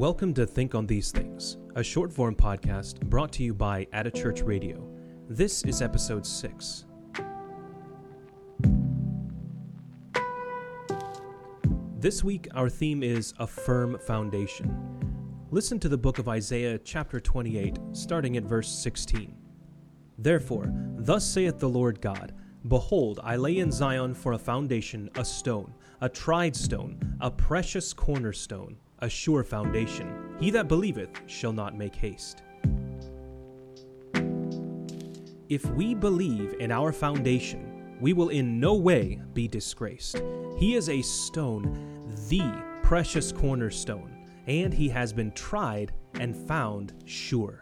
Welcome to Think on These Things, a short form podcast brought to you by At a Church Radio. This is episode 6. This week, our theme is A Firm Foundation. Listen to the book of Isaiah, chapter 28, starting at verse 16. Therefore, thus saith the Lord God Behold, I lay in Zion for a foundation a stone, a tried stone, a precious cornerstone a sure foundation. He that believeth shall not make haste. If we believe in our foundation, we will in no way be disgraced. He is a stone, the precious cornerstone, and he has been tried and found sure.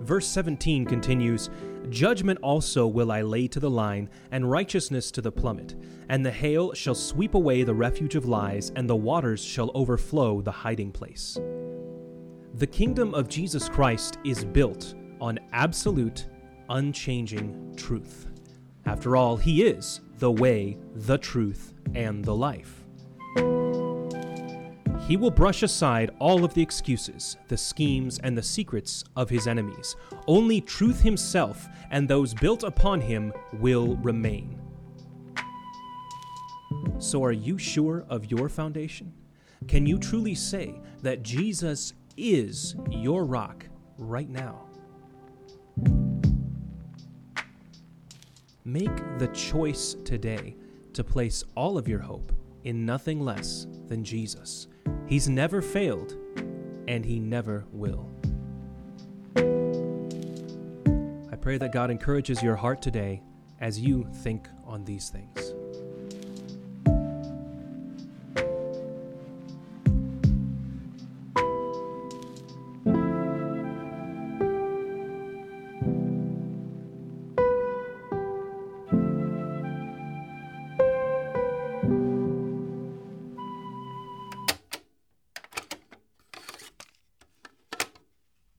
Verse 17 continues Judgment also will I lay to the line, and righteousness to the plummet. And the hail shall sweep away the refuge of lies, and the waters shall overflow the hiding place. The kingdom of Jesus Christ is built on absolute, unchanging truth. After all, He is the way, the truth, and the life. He will brush aside all of the excuses, the schemes, and the secrets of his enemies. Only truth himself and those built upon him will remain. So, are you sure of your foundation? Can you truly say that Jesus is your rock right now? Make the choice today to place all of your hope in nothing less than Jesus. He's never failed, and he never will. I pray that God encourages your heart today as you think on these things.